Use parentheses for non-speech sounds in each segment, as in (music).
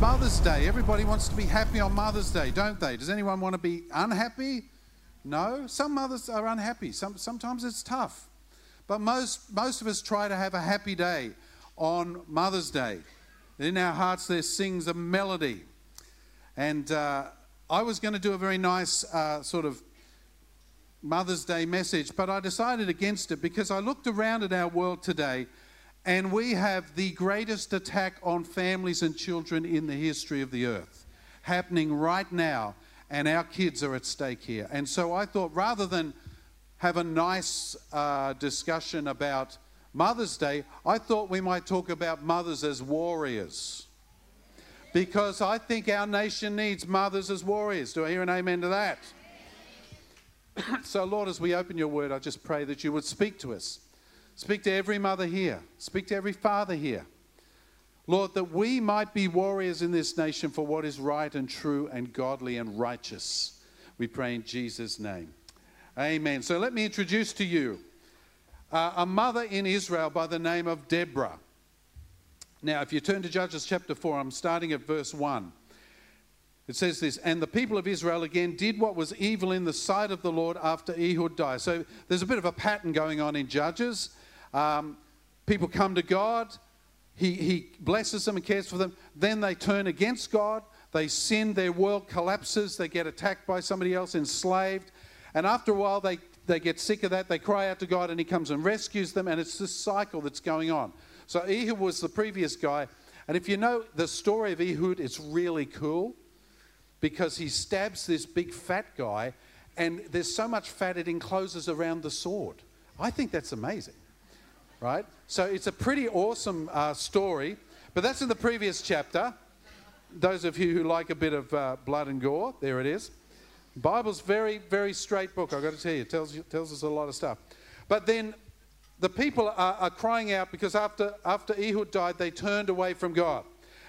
Mother's Day. Everybody wants to be happy on Mother's Day, don't they? Does anyone want to be unhappy? No. Some mothers are unhappy. Some, sometimes it's tough. But most, most of us try to have a happy day on Mother's Day. In our hearts, there sings a melody. And uh, I was going to do a very nice uh, sort of Mother's Day message, but I decided against it because I looked around at our world today and we have the greatest attack on families and children in the history of the earth happening right now, and our kids are at stake here. And so I thought rather than have a nice uh, discussion about Mother's Day, I thought we might talk about mothers as warriors. Because I think our nation needs mothers as warriors. Do I hear an amen to that? (coughs) so, Lord, as we open your word, I just pray that you would speak to us. Speak to every mother here. Speak to every father here. Lord, that we might be warriors in this nation for what is right and true and godly and righteous. We pray in Jesus' name. Amen. So let me introduce to you uh, a mother in Israel by the name of Deborah. Now, if you turn to Judges chapter 4, I'm starting at verse 1. It says this, and the people of Israel again did what was evil in the sight of the Lord after Ehud died. So there's a bit of a pattern going on in Judges. Um, people come to God, he, he blesses them and cares for them. Then they turn against God, they sin, their world collapses, they get attacked by somebody else, enslaved. And after a while, they, they get sick of that, they cry out to God, and He comes and rescues them, and it's this cycle that's going on. So Ehud was the previous guy. And if you know the story of Ehud, it's really cool because he stabs this big fat guy, and there's so much fat it encloses around the sword. I think that's amazing right? So it's a pretty awesome uh, story, but that's in the previous chapter. Those of you who like a bit of uh, blood and gore, there it is. Bible's very, very straight book. I've got to tell you, it tells you, tells us a lot of stuff. But then the people are, are crying out because after after Ehud died, they turned away from God,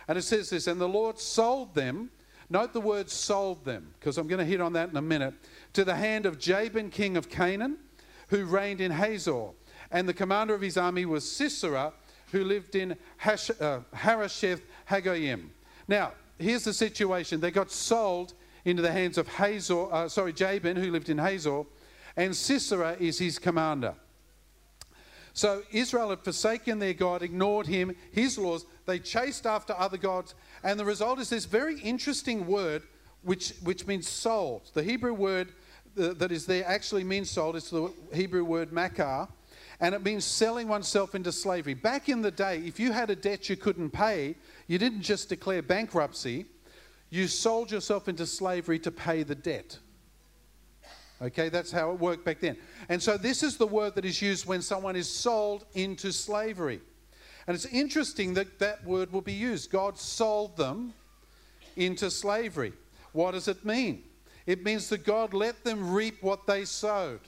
and it says this, and the Lord sold them. Note the word sold them, because I'm going to hit on that in a minute, to the hand of Jabin, king of Canaan, who reigned in Hazor and the commander of his army was Sisera, who lived in Hash, uh, Harosheth Hagoyim. Now, here's the situation. They got sold into the hands of Hazor, uh, sorry, Jabin, who lived in Hazor, and Sisera is his commander. So Israel had forsaken their God, ignored him, his laws. They chased after other gods, and the result is this very interesting word, which, which means sold. The Hebrew word uh, that is there actually means sold. It's the Hebrew word makar, and it means selling oneself into slavery. Back in the day, if you had a debt you couldn't pay, you didn't just declare bankruptcy, you sold yourself into slavery to pay the debt. Okay, that's how it worked back then. And so this is the word that is used when someone is sold into slavery. And it's interesting that that word will be used. God sold them into slavery. What does it mean? It means that God let them reap what they sowed.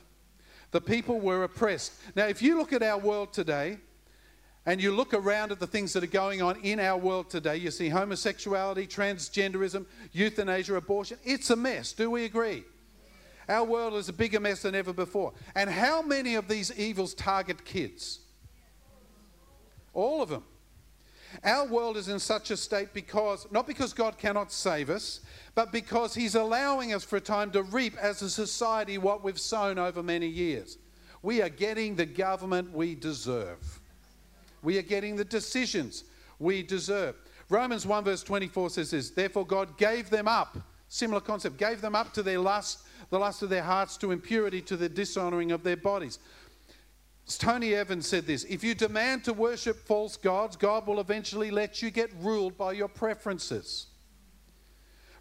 The people were oppressed. Now, if you look at our world today, and you look around at the things that are going on in our world today, you see homosexuality, transgenderism, euthanasia, abortion. It's a mess. Do we agree? Our world is a bigger mess than ever before. And how many of these evils target kids? All of them. Our world is in such a state because, not because God cannot save us, but because He's allowing us for a time to reap as a society what we've sown over many years. We are getting the government we deserve. We are getting the decisions we deserve. Romans 1 verse 24 says this Therefore, God gave them up, similar concept, gave them up to their lust, the lust of their hearts, to impurity, to the dishonoring of their bodies. Tony Evans said this If you demand to worship false gods, God will eventually let you get ruled by your preferences.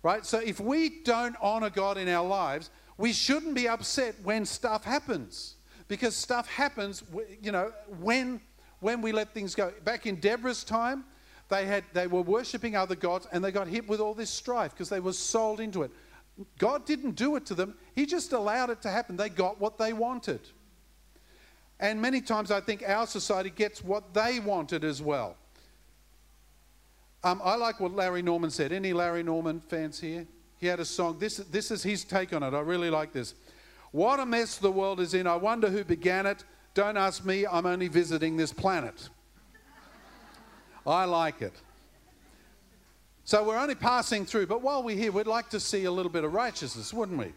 Right? So if we don't honor God in our lives, we shouldn't be upset when stuff happens. Because stuff happens, you know, when, when we let things go. Back in Deborah's time, they, had, they were worshipping other gods and they got hit with all this strife because they were sold into it. God didn't do it to them, He just allowed it to happen. They got what they wanted. And many times I think our society gets what they wanted as well. Um, I like what Larry Norman said. Any Larry Norman fans here? He had a song. This, this is his take on it. I really like this. What a mess the world is in. I wonder who began it. Don't ask me. I'm only visiting this planet. I like it. So we're only passing through, but while we're here, we'd like to see a little bit of righteousness, wouldn't we?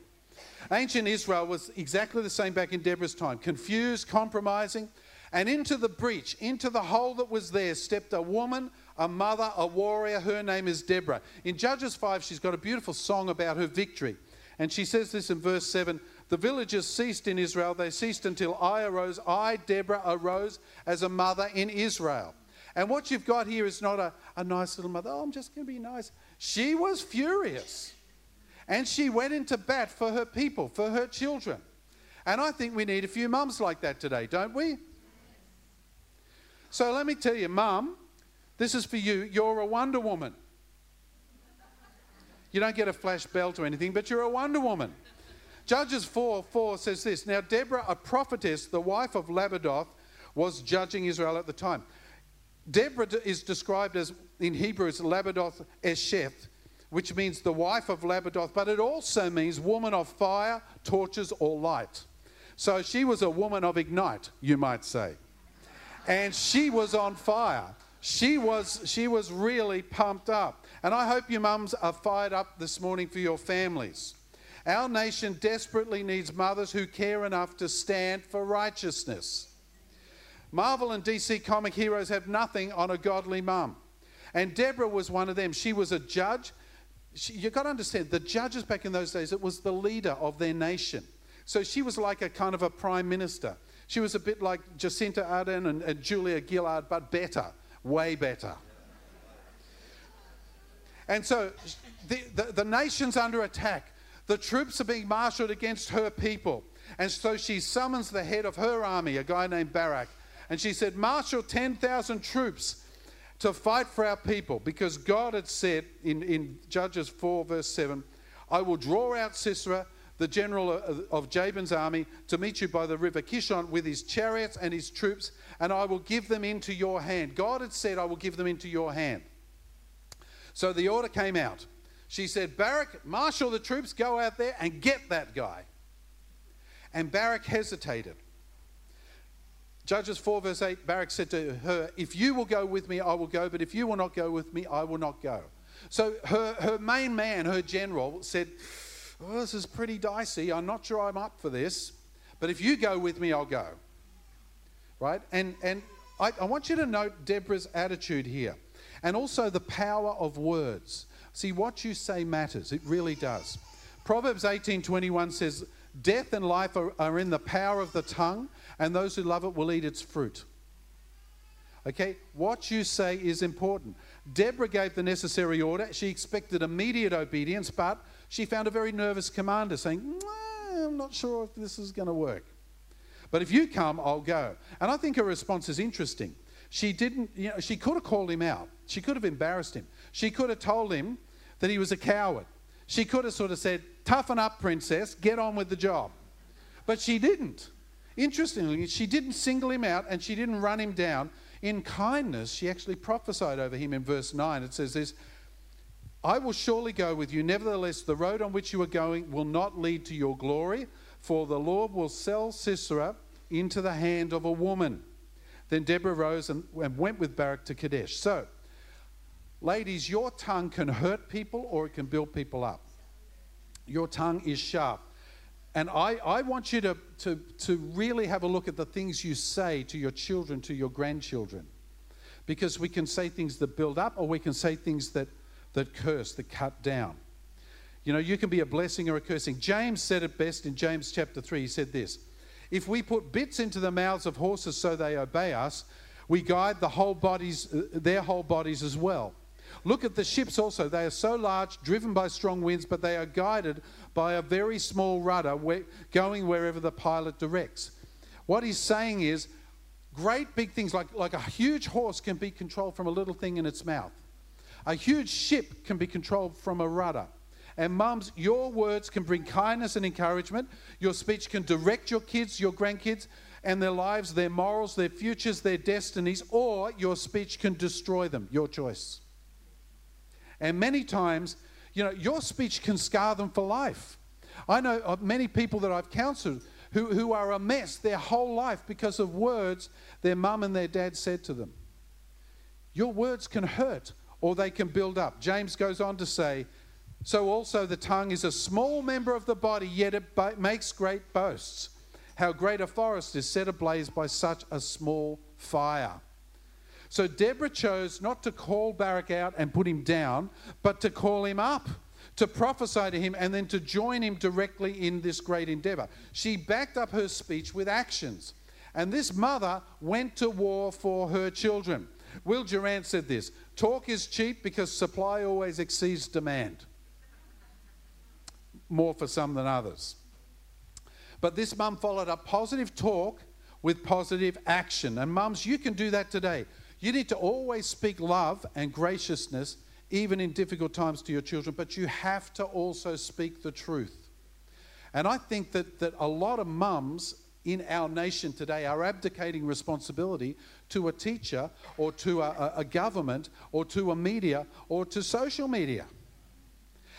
Ancient Israel was exactly the same back in Deborah's time confused, compromising, and into the breach, into the hole that was there, stepped a woman, a mother, a warrior. Her name is Deborah. In Judges 5, she's got a beautiful song about her victory. And she says this in verse 7 The villagers ceased in Israel. They ceased until I arose. I, Deborah, arose as a mother in Israel. And what you've got here is not a, a nice little mother. Oh, I'm just going to be nice. She was furious. And she went into bat for her people, for her children. And I think we need a few mums like that today, don't we? So let me tell you, mum, this is for you. You're a Wonder Woman. You don't get a flash belt or anything, but you're a Wonder Woman. Judges 4 4 says this Now, Deborah, a prophetess, the wife of Lapidoth, was judging Israel at the time. Deborah is described as, in Hebrew, as Lapidoth Esheth, which means the wife of Lapidoth, but it also means woman of fire, torches, or light. So she was a woman of ignite, you might say. And she was on fire. She was, she was really pumped up. And I hope your mums are fired up this morning for your families. Our nation desperately needs mothers who care enough to stand for righteousness. Marvel and DC comic heroes have nothing on a godly mum. And Deborah was one of them. She was a judge. You've got to understand, the judges back in those days, it was the leader of their nation. So she was like a kind of a prime minister. She was a bit like Jacinda Ardern and, and Julia Gillard, but better, way better. And so the, the, the nation's under attack. The troops are being marshaled against her people. And so she summons the head of her army, a guy named Barak, and she said, Marshal 10,000 troops to fight for our people because God had said in, in Judges 4, verse 7, I will draw out Sisera, the general of Jabin's army, to meet you by the river Kishon with his chariots and his troops, and I will give them into your hand. God had said, I will give them into your hand. So the order came out. She said, Barak, marshal the troops, go out there and get that guy. And Barak hesitated. Judges 4, verse 8, Barak said to her, If you will go with me, I will go, but if you will not go with me, I will not go. So her, her main man, her general, said, oh, This is pretty dicey. I'm not sure I'm up for this, but if you go with me, I'll go. Right? And, and I, I want you to note Deborah's attitude here and also the power of words. See, what you say matters. It really does. Proverbs 18:21 says, "Death and life are, are in the power of the tongue, and those who love it will eat its fruit. Okay, what you say is important. Deborah gave the necessary order. She expected immediate obedience, but she found a very nervous commander saying, I'm not sure if this is going to work. But if you come, I'll go. And I think her response is interesting. She didn't, you know, she could have called him out. She could have embarrassed him. She could have told him that he was a coward. She could have sort of said, Toughen up, princess, get on with the job. But she didn't. Interestingly, she didn't single him out and she didn't run him down. In kindness, she actually prophesied over him in verse 9. It says this I will surely go with you. Nevertheless, the road on which you are going will not lead to your glory, for the Lord will sell Sisera into the hand of a woman. Then Deborah rose and, and went with Barak to Kadesh. So, ladies, your tongue can hurt people or it can build people up. Your tongue is sharp. And I, I want you to, to, to really have a look at the things you say to your children, to your grandchildren. Because we can say things that build up or we can say things that, that curse, that cut down. You know, you can be a blessing or a cursing. James said it best in James chapter 3. He said this If we put bits into the mouths of horses so they obey us, we guide the whole bodies, uh, their whole bodies as well. Look at the ships also. They are so large, driven by strong winds, but they are guided by a very small rudder going wherever the pilot directs. What he's saying is, great big things like, like a huge horse can be controlled from a little thing in its mouth. A huge ship can be controlled from a rudder. And mums, your words can bring kindness and encouragement. Your speech can direct your kids, your grandkids, and their lives, their morals, their futures, their destinies, or your speech can destroy them. Your choice. And many times, you know, your speech can scar them for life. I know of many people that I've counseled who, who are a mess their whole life because of words their mum and their dad said to them. Your words can hurt or they can build up. James goes on to say, So also the tongue is a small member of the body, yet it makes great boasts. How great a forest is set ablaze by such a small fire. So Deborah chose not to call Barak out and put him down, but to call him up, to prophesy to him, and then to join him directly in this great endeavor. She backed up her speech with actions. And this mother went to war for her children. Will Durant said this talk is cheap because supply always exceeds demand, more for some than others. But this mum followed up positive talk with positive action. And mums, you can do that today. You need to always speak love and graciousness, even in difficult times, to your children, but you have to also speak the truth. And I think that, that a lot of mums in our nation today are abdicating responsibility to a teacher or to a, a, government or to a media or to social media.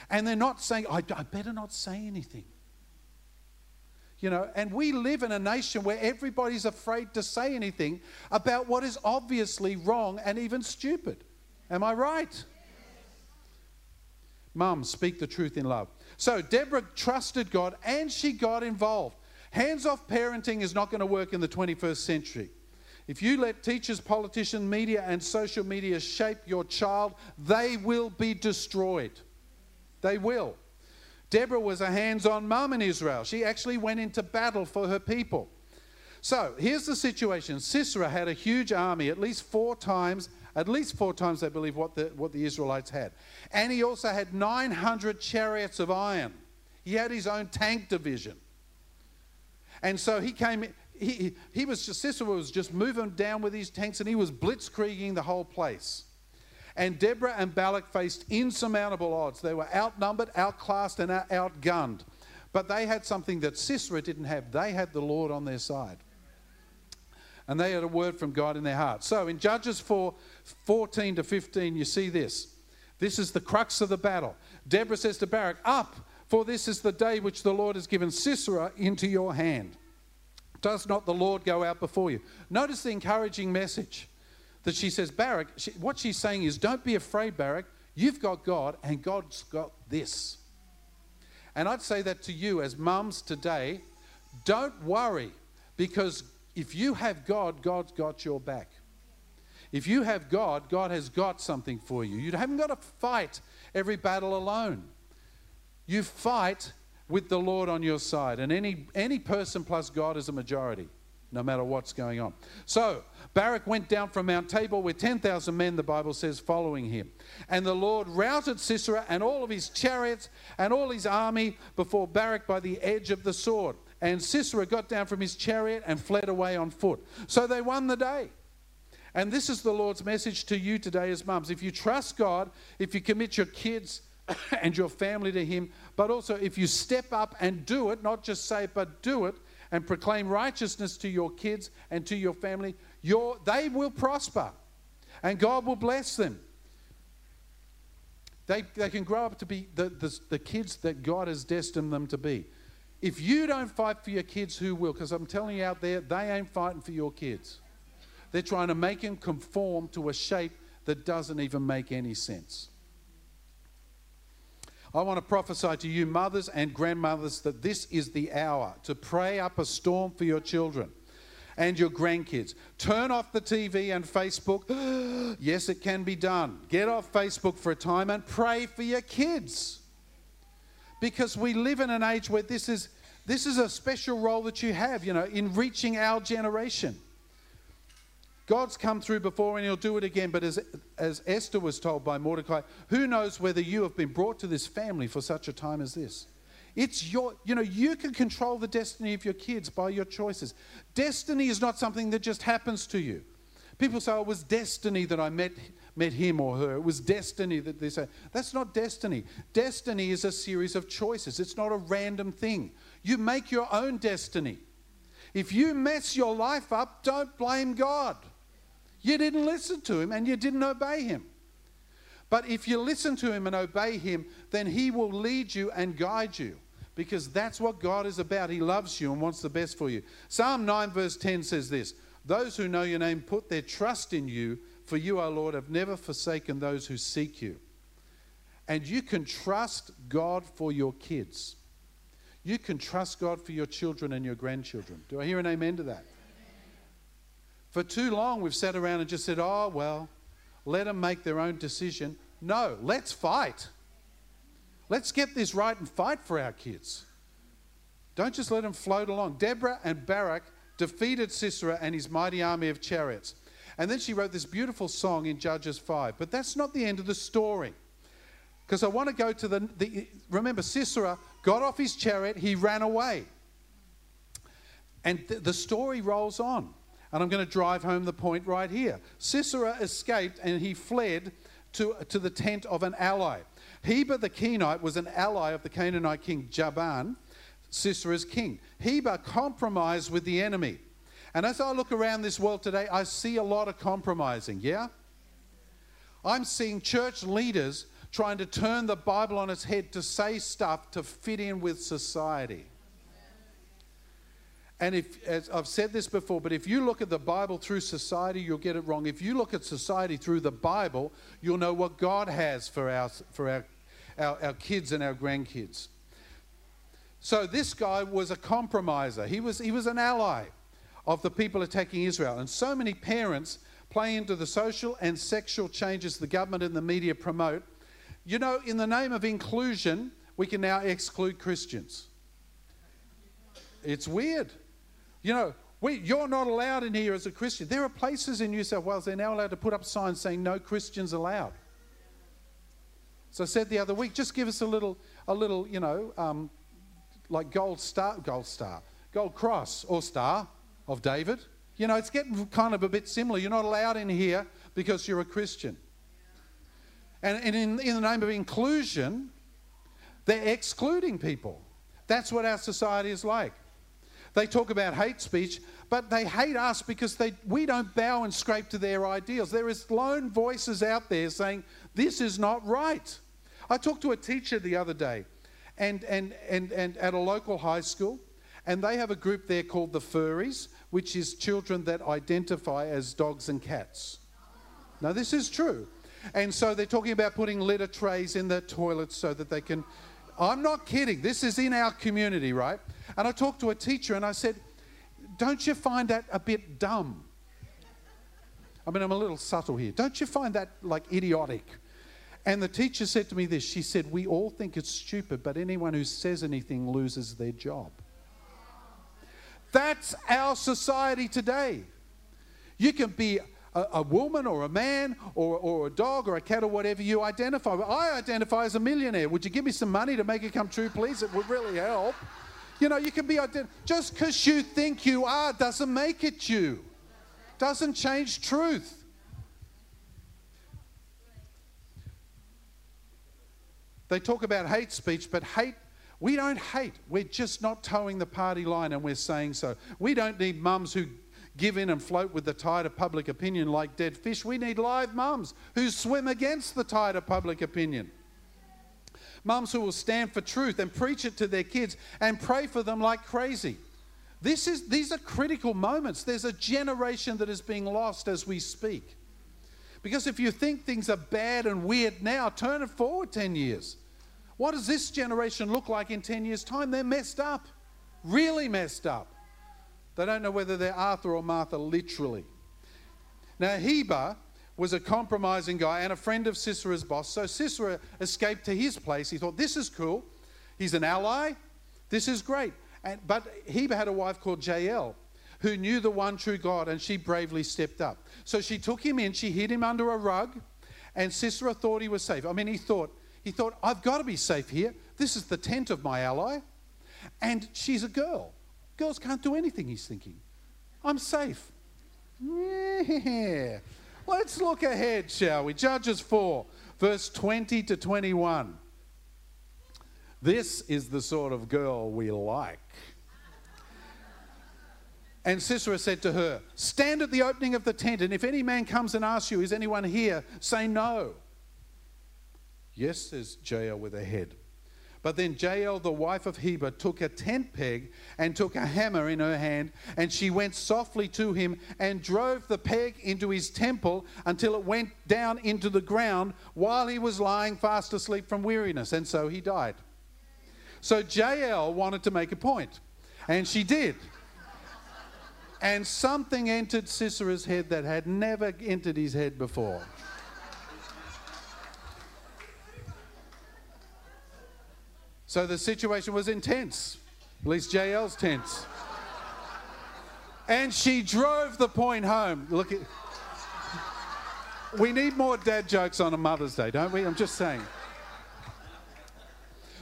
And they're not saying, I, I better not say anything. You know, and we live in a nation where everybody's afraid to say anything about what is obviously wrong and even stupid. Am I right? Mum, speak the truth in love. So Deborah trusted God and she got involved. Hands off parenting is not going to work in the 21st century. If you let teachers, politicians, media, and social media shape your child, they will be destroyed. They will. Deborah was a hands on mum in Israel. She actually went into battle for her people. So here's the situation Sisera had a huge army, at least four times, at least four times, I believe, what the, what the Israelites had. And he also had 900 chariots of iron. He had his own tank division. And so he came, he, he was just, Sisera was just moving down with his tanks and he was blitzkrieging the whole place. And Deborah and Barak faced insurmountable odds. They were outnumbered, outclassed, and outgunned. But they had something that Sisera didn't have. They had the Lord on their side. And they had a word from God in their heart. So in Judges 4 14 to 15, you see this. This is the crux of the battle. Deborah says to Barak, Up, for this is the day which the Lord has given Sisera into your hand. Does not the Lord go out before you? Notice the encouraging message that she says, Barak, she, what she's saying is, don't be afraid, Barak. You've got God, and God's got this. And I'd say that to you as mums today don't worry, because if you have God, God's got your back. If you have God, God has got something for you. You haven't got to fight every battle alone. You fight with the Lord on your side, and any, any person plus God is a majority, no matter what's going on. So, Barak went down from Mount Tabor with 10,000 men, the Bible says, following him. And the Lord routed Sisera and all of his chariots and all his army before Barak by the edge of the sword. And Sisera got down from his chariot and fled away on foot. So they won the day. And this is the Lord's message to you today as mums. If you trust God, if you commit your kids (coughs) and your family to Him, but also if you step up and do it, not just say but do it, and proclaim righteousness to your kids and to your family, your, they will prosper and God will bless them. They, they can grow up to be the, the, the kids that God has destined them to be. If you don't fight for your kids, who will? Because I'm telling you out there, they ain't fighting for your kids. They're trying to make them conform to a shape that doesn't even make any sense. I want to prophesy to you, mothers and grandmothers, that this is the hour to pray up a storm for your children and your grandkids. Turn off the TV and Facebook. (gasps) yes, it can be done. Get off Facebook for a time and pray for your kids. Because we live in an age where this is, this is a special role that you have, you know, in reaching our generation. God's come through before and he'll do it again. But as, as Esther was told by Mordecai, who knows whether you have been brought to this family for such a time as this? It's your, you know, you can control the destiny of your kids by your choices. Destiny is not something that just happens to you. People say, oh, it was destiny that I met, met him or her. It was destiny that they say. That's not destiny. Destiny is a series of choices, it's not a random thing. You make your own destiny. If you mess your life up, don't blame God. You didn't listen to him and you didn't obey him. But if you listen to him and obey him, then he will lead you and guide you because that's what God is about. He loves you and wants the best for you. Psalm 9, verse 10 says this Those who know your name put their trust in you, for you, O Lord, have never forsaken those who seek you. And you can trust God for your kids. You can trust God for your children and your grandchildren. Do I hear an amen to that? For too long, we've sat around and just said, oh, well, let them make their own decision. No, let's fight. Let's get this right and fight for our kids. Don't just let them float along. Deborah and Barak defeated Sisera and his mighty army of chariots. And then she wrote this beautiful song in Judges 5. But that's not the end of the story. Because I want to go to the, the. Remember, Sisera got off his chariot, he ran away. And th- the story rolls on. And I'm going to drive home the point right here. Sisera escaped and he fled to, to the tent of an ally. Heber the Kenite was an ally of the Canaanite king Jabin, Sisera's king. Heber compromised with the enemy. And as I look around this world today, I see a lot of compromising, yeah? I'm seeing church leaders trying to turn the Bible on its head to say stuff to fit in with society. And if, as I've said this before, but if you look at the Bible through society, you'll get it wrong. If you look at society through the Bible, you'll know what God has for our, for our, our, our kids and our grandkids. So this guy was a compromiser. He was, he was an ally of the people attacking Israel. And so many parents play into the social and sexual changes the government and the media promote you know, in the name of inclusion, we can now exclude Christians. It's weird. You know, we, you're not allowed in here as a Christian. There are places in New South Wales they're now allowed to put up signs saying no Christians allowed. So I said the other week, just give us a little, a little, you know, um, like gold star, gold star, gold cross or star of David. You know, it's getting kind of a bit similar. You're not allowed in here because you're a Christian. And, and in, in the name of inclusion, they're excluding people. That's what our society is like. They talk about hate speech, but they hate us because they, we don't bow and scrape to their ideals. There is lone voices out there saying, this is not right. I talked to a teacher the other day and, and, and, and at a local high school, and they have a group there called the Furries, which is children that identify as dogs and cats. Now, this is true. And so they're talking about putting litter trays in the toilets so that they can. I'm not kidding. This is in our community, right? And I talked to a teacher and I said, Don't you find that a bit dumb? I mean, I'm a little subtle here. Don't you find that like idiotic? And the teacher said to me this She said, We all think it's stupid, but anyone who says anything loses their job. That's our society today. You can be a, a woman or a man or, or a dog or a cat or whatever you identify. I identify as a millionaire. Would you give me some money to make it come true, please? It would really help. You know, you can be ident- just because you think you are doesn't make it you. Doesn't change truth. They talk about hate speech, but hate we don't hate. We're just not toeing the party line and we're saying so. We don't need mums who give in and float with the tide of public opinion like dead fish. We need live mums who swim against the tide of public opinion. Mums who will stand for truth and preach it to their kids and pray for them like crazy. This is, these are critical moments. There's a generation that is being lost as we speak. Because if you think things are bad and weird now, turn it forward 10 years. What does this generation look like in 10 years' time? They're messed up, really messed up. They don't know whether they're Arthur or Martha literally. Now, Heber was a compromising guy and a friend of Sisera's boss. So Sisera escaped to his place. He thought, this is cool. He's an ally. This is great. And, but Heber had a wife called Jael who knew the one true God and she bravely stepped up. So she took him in, she hid him under a rug, and Sisera thought he was safe. I mean, he thought, he thought, I've got to be safe here. This is the tent of my ally. And she's a girl. Girls can't do anything, he's thinking. I'm safe. Yeah. Let's look ahead, shall we? Judges 4, verse 20 to 21. This is the sort of girl we like. And Sisera said to her, Stand at the opening of the tent, and if any man comes and asks you, Is anyone here? say no. Yes, says Jael with a head. But then Jael, the wife of Heber, took a tent peg and took a hammer in her hand, and she went softly to him and drove the peg into his temple until it went down into the ground while he was lying fast asleep from weariness, and so he died. So Jael wanted to make a point, and she did. And something entered Sisera's head that had never entered his head before. So the situation was intense. At least Jael's tense. And she drove the point home. Look at. We need more dad jokes on a Mother's Day, don't we? I'm just saying.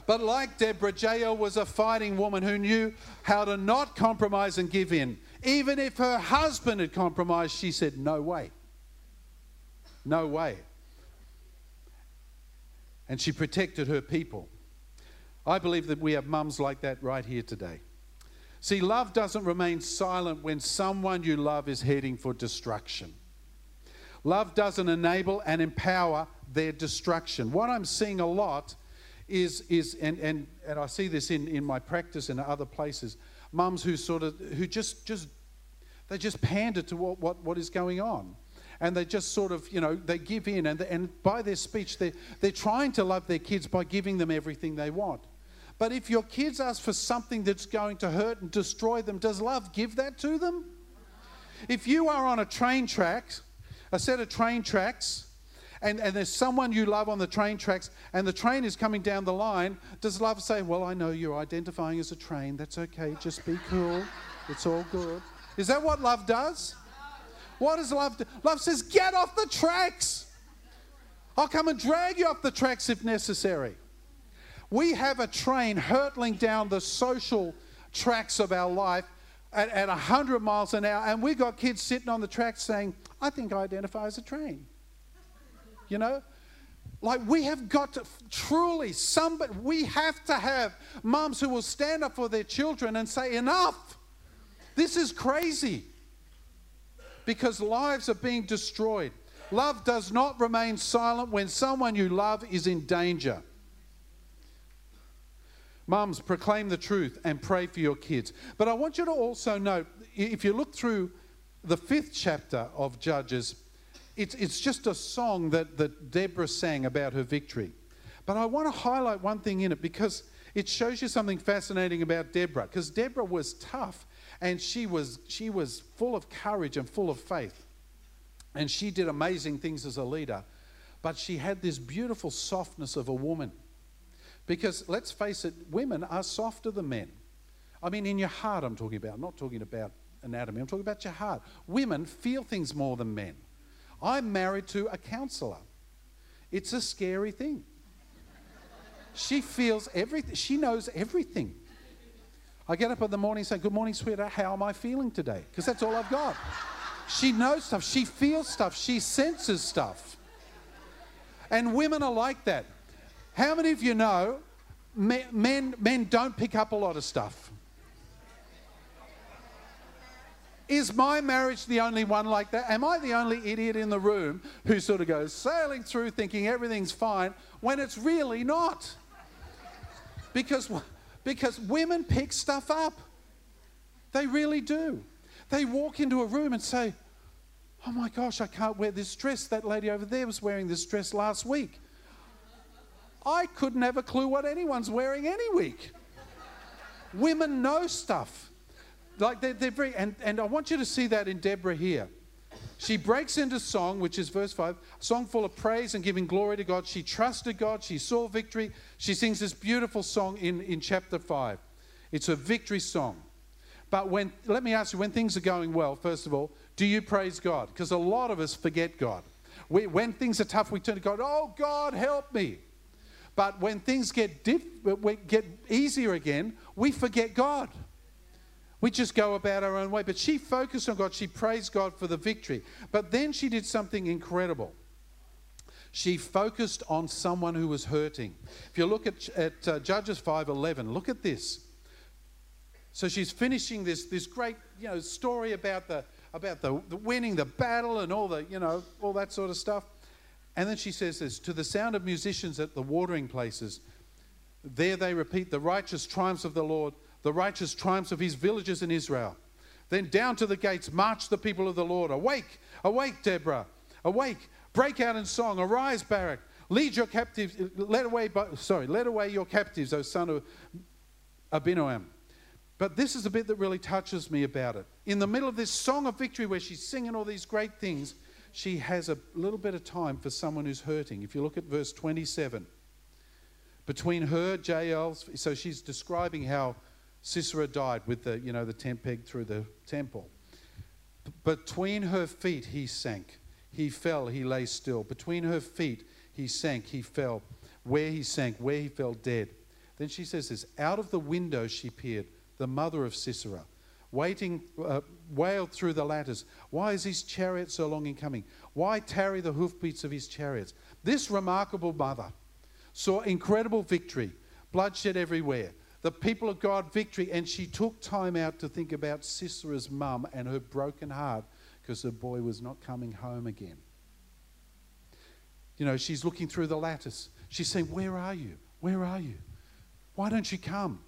But like Deborah, Jael was a fighting woman who knew how to not compromise and give in. Even if her husband had compromised, she said, No way. No way. And she protected her people. I believe that we have mums like that right here today. See, love doesn't remain silent when someone you love is heading for destruction. Love doesn't enable and empower their destruction. What I'm seeing a lot is, is and, and, and I see this in, in my practice and other places, mums who sort of, who just, just they just pander to what, what, what is going on. And they just sort of, you know, they give in. And, and by their speech, they're, they're trying to love their kids by giving them everything they want. But if your kids ask for something that's going to hurt and destroy them, does love give that to them? If you are on a train track, a set of train tracks, and, and there's someone you love on the train tracks, and the train is coming down the line, does love say, Well, I know you're identifying as a train. That's okay. Just be cool. It's all good. Is that what love does? What does love do? Love says, Get off the tracks. I'll come and drag you off the tracks if necessary. We have a train hurtling down the social tracks of our life at, at 100 miles an hour, and we've got kids sitting on the track saying, I think I identify as a train. You know? Like we have got to truly, somebody, we have to have moms who will stand up for their children and say, enough. This is crazy. Because lives are being destroyed. Love does not remain silent when someone you love is in danger. Mums, proclaim the truth and pray for your kids. But I want you to also note if you look through the fifth chapter of Judges, it's, it's just a song that, that Deborah sang about her victory. But I want to highlight one thing in it because it shows you something fascinating about Deborah. Because Deborah was tough and she was, she was full of courage and full of faith. And she did amazing things as a leader. But she had this beautiful softness of a woman. Because let's face it, women are softer than men. I mean, in your heart, I'm talking about. I'm not talking about anatomy, I'm talking about your heart. Women feel things more than men. I'm married to a counselor. It's a scary thing. She feels everything, she knows everything. I get up in the morning and say, Good morning, sweetheart. How am I feeling today? Because that's all I've got. She knows stuff. She feels stuff. She senses stuff. And women are like that. How many of you know men, men don't pick up a lot of stuff? Is my marriage the only one like that? Am I the only idiot in the room who sort of goes sailing through thinking everything's fine when it's really not? Because, because women pick stuff up. They really do. They walk into a room and say, Oh my gosh, I can't wear this dress. That lady over there was wearing this dress last week. I couldn't have a clue what anyone's wearing any week. Women know stuff. Like they're, they're very, and, and I want you to see that in Deborah here. She breaks into song, which is verse 5, a song full of praise and giving glory to God. She trusted God. She saw victory. She sings this beautiful song in, in chapter 5. It's a victory song. But when, let me ask you, when things are going well, first of all, do you praise God? Because a lot of us forget God. We, when things are tough, we turn to God, oh, God, help me. But when things get, diff, get easier again, we forget God. We just go about our own way. But she focused on God. She praised God for the victory. But then she did something incredible. She focused on someone who was hurting. If you look at, at uh, Judges 5:11, look at this. So she's finishing this, this great you know, story about, the, about the, the winning the battle and all, the, you know, all that sort of stuff. And then she says this to the sound of musicians at the watering places, There they repeat the righteous triumphs of the Lord, the righteous triumphs of his villages in Israel. Then down to the gates march the people of the Lord. Awake, awake, Deborah. Awake, break out in song. Arise, Barak. Lead your captives, let away, sorry, let away your captives, O son of Abinoam. But this is the bit that really touches me about it. In the middle of this song of victory where she's singing all these great things, she has a little bit of time for someone who's hurting. If you look at verse 27, between her, Jael, so she's describing how Sisera died with the, you know, the tent peg through the temple. Between her feet he sank. He fell, he lay still. Between her feet he sank, he fell. Where he sank, where he fell dead. Then she says this Out of the window she peered, the mother of Sisera, waiting, uh, wailed through the ladders. Why is his chariot so long in coming? Why tarry the hoofbeats of his chariots? This remarkable mother saw incredible victory, bloodshed everywhere. The people of God victory, and she took time out to think about Sisera's mum and her broken heart because her boy was not coming home again. You know, she's looking through the lattice. She's saying, Where are you? Where are you? Why don't you come?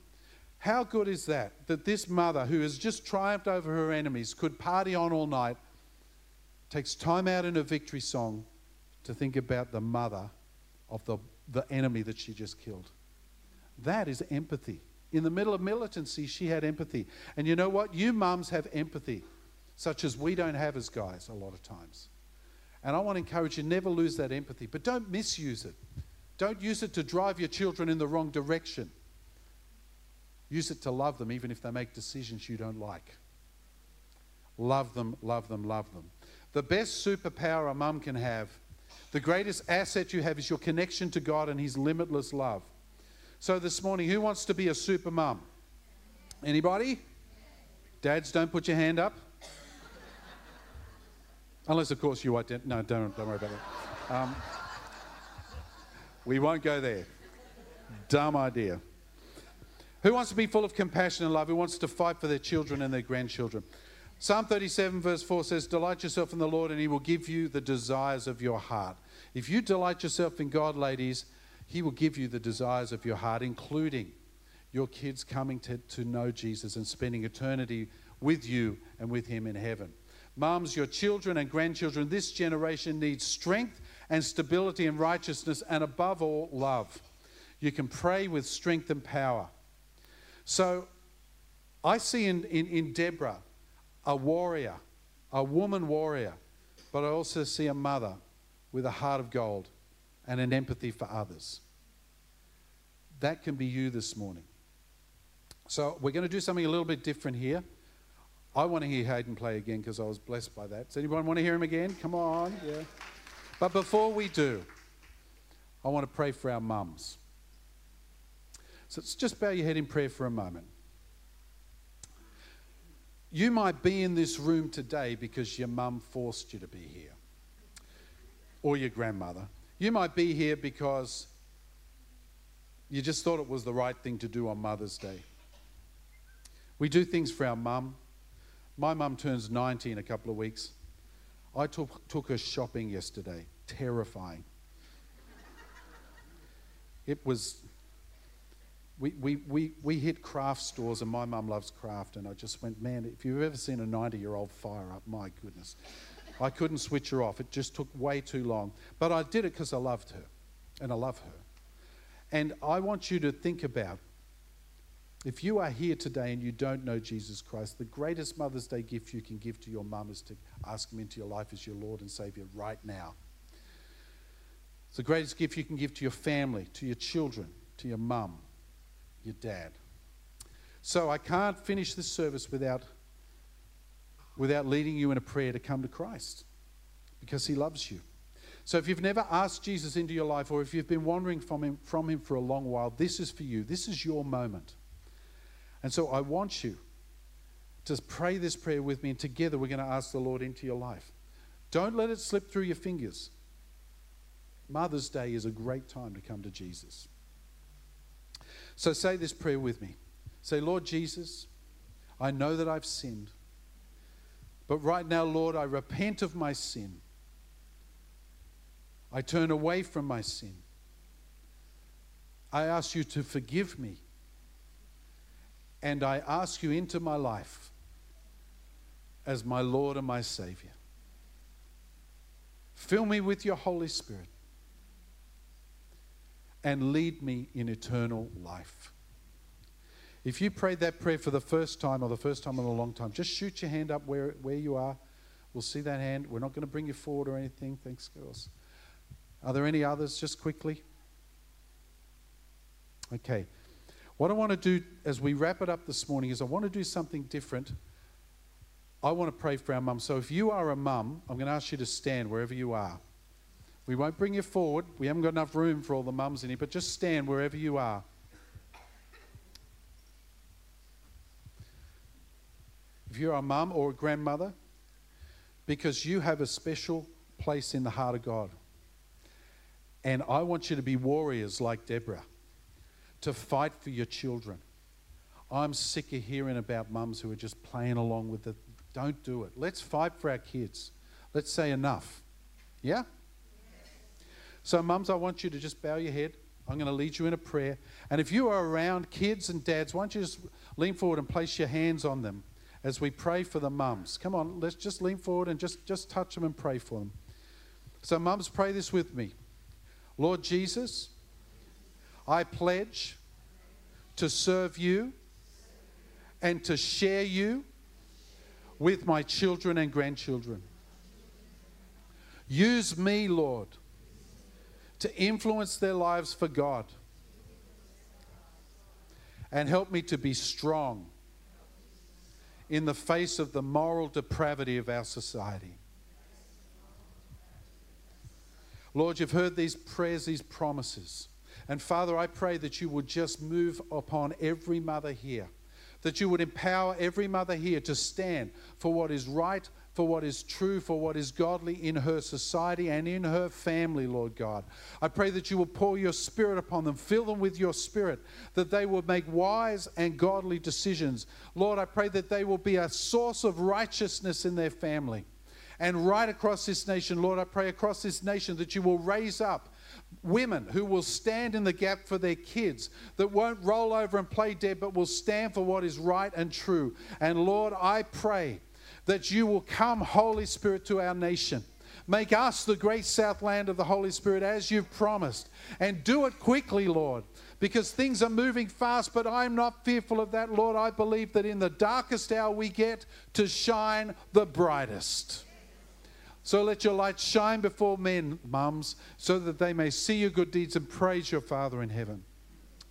How good is that? That this mother who has just triumphed over her enemies could party on all night, takes time out in a victory song to think about the mother of the, the enemy that she just killed. That is empathy. In the middle of militancy, she had empathy. And you know what? You mums have empathy, such as we don't have as guys a lot of times. And I want to encourage you never lose that empathy, but don't misuse it. Don't use it to drive your children in the wrong direction. Use it to love them, even if they make decisions you don't like. Love them, love them, love them. The best superpower a mum can have, the greatest asset you have, is your connection to God and His limitless love. So this morning, who wants to be a super mum? Anybody? Dads, don't put your hand up. Unless, of course, you ident- No, don't, don't worry about that. Um, we won't go there. Dumb idea. Who wants to be full of compassion and love? Who wants to fight for their children and their grandchildren? Psalm 37, verse 4 says, Delight yourself in the Lord, and he will give you the desires of your heart. If you delight yourself in God, ladies, he will give you the desires of your heart, including your kids coming to, to know Jesus and spending eternity with you and with Him in heaven. Moms, your children and grandchildren, this generation needs strength and stability and righteousness, and above all, love. You can pray with strength and power. So I see in, in, in Deborah a warrior, a woman warrior, but I also see a mother with a heart of gold and an empathy for others. That can be you this morning. So we're going to do something a little bit different here. I want to hear Hayden play again because I was blessed by that. Does anyone want to hear him again? Come on, yeah. But before we do, I want to pray for our mums. So let's just bow your head in prayer for a moment. You might be in this room today because your mum forced you to be here, or your grandmother. You might be here because you just thought it was the right thing to do on Mother's Day. We do things for our mum. My mum turns 90 in a couple of weeks. I took, took her shopping yesterday. Terrifying. It was, we, we, we, we hit craft stores, and my mum loves craft. And I just went, man, if you've ever seen a 90 year old fire up, my goodness. I couldn't switch her off. It just took way too long. But I did it because I loved her, and I love her. And I want you to think about if you are here today and you don't know Jesus Christ, the greatest Mother's Day gift you can give to your mum is to ask him into your life as your Lord and Savior right now. It's the greatest gift you can give to your family, to your children, to your mum, your dad. So I can't finish this service without without leading you in a prayer to come to Christ because He loves you. So if you've never asked Jesus into your life or if you've been wandering from him, from him for a long while, this is for you. This is your moment. And so I want you to pray this prayer with me, and together we're going to ask the Lord into your life. Don't let it slip through your fingers. Mother's Day is a great time to come to Jesus. So say this prayer with me. Say, Lord Jesus, I know that I've sinned. But right now, Lord, I repent of my sin. I turn away from my sin. I ask you to forgive me. And I ask you into my life as my Lord and my Savior. Fill me with your Holy Spirit and lead me in eternal life. If you prayed that prayer for the first time or the first time in a long time, just shoot your hand up where, where you are. We'll see that hand. We're not going to bring you forward or anything. Thanks, girls. Are there any others, just quickly? Okay. What I want to do as we wrap it up this morning is I want to do something different. I want to pray for our mum. So if you are a mum, I'm going to ask you to stand wherever you are. We won't bring you forward. We haven't got enough room for all the mums in here, but just stand wherever you are. If you're a mum or a grandmother, because you have a special place in the heart of God. And I want you to be warriors like Deborah, to fight for your children. I'm sick of hearing about mums who are just playing along with it. Don't do it. Let's fight for our kids. Let's say enough. Yeah? So, mums, I want you to just bow your head. I'm going to lead you in a prayer. And if you are around kids and dads, why don't you just lean forward and place your hands on them as we pray for the mums? Come on, let's just lean forward and just, just touch them and pray for them. So, mums, pray this with me. Lord Jesus, I pledge to serve you and to share you with my children and grandchildren. Use me, Lord to influence their lives for God. And help me to be strong in the face of the moral depravity of our society. Lord, you've heard these prayers, these promises. And Father, I pray that you would just move upon every mother here, that you would empower every mother here to stand for what is right, for what is true, for what is godly in her society and in her family, Lord God. I pray that you will pour your spirit upon them, fill them with your spirit, that they will make wise and godly decisions. Lord, I pray that they will be a source of righteousness in their family. And right across this nation, Lord, I pray across this nation that you will raise up women who will stand in the gap for their kids, that won't roll over and play dead, but will stand for what is right and true. And Lord, I pray that you will come, Holy Spirit, to our nation. Make us the great southland of the Holy Spirit as you've promised. And do it quickly, Lord, because things are moving fast, but I'm not fearful of that, Lord. I believe that in the darkest hour we get to shine the brightest. So let your light shine before men, mums, so that they may see your good deeds and praise your Father in heaven.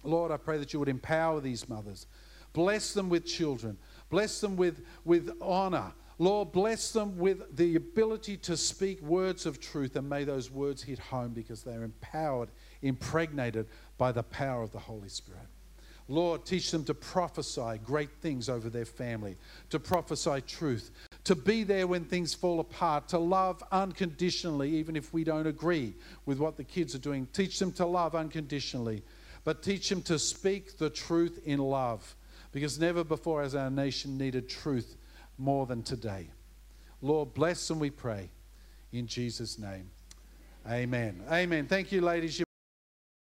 Lord, I pray that you would empower these mothers. Bless them with children. Bless them with, with honor. Lord, bless them with the ability to speak words of truth, and may those words hit home because they're empowered, impregnated by the power of the Holy Spirit. Lord, teach them to prophesy great things over their family, to prophesy truth, to be there when things fall apart, to love unconditionally, even if we don't agree with what the kids are doing. Teach them to love unconditionally, but teach them to speak the truth in love, because never before has our nation needed truth more than today. Lord, bless and we pray. In Jesus' name. Amen. Amen. Thank you, ladies.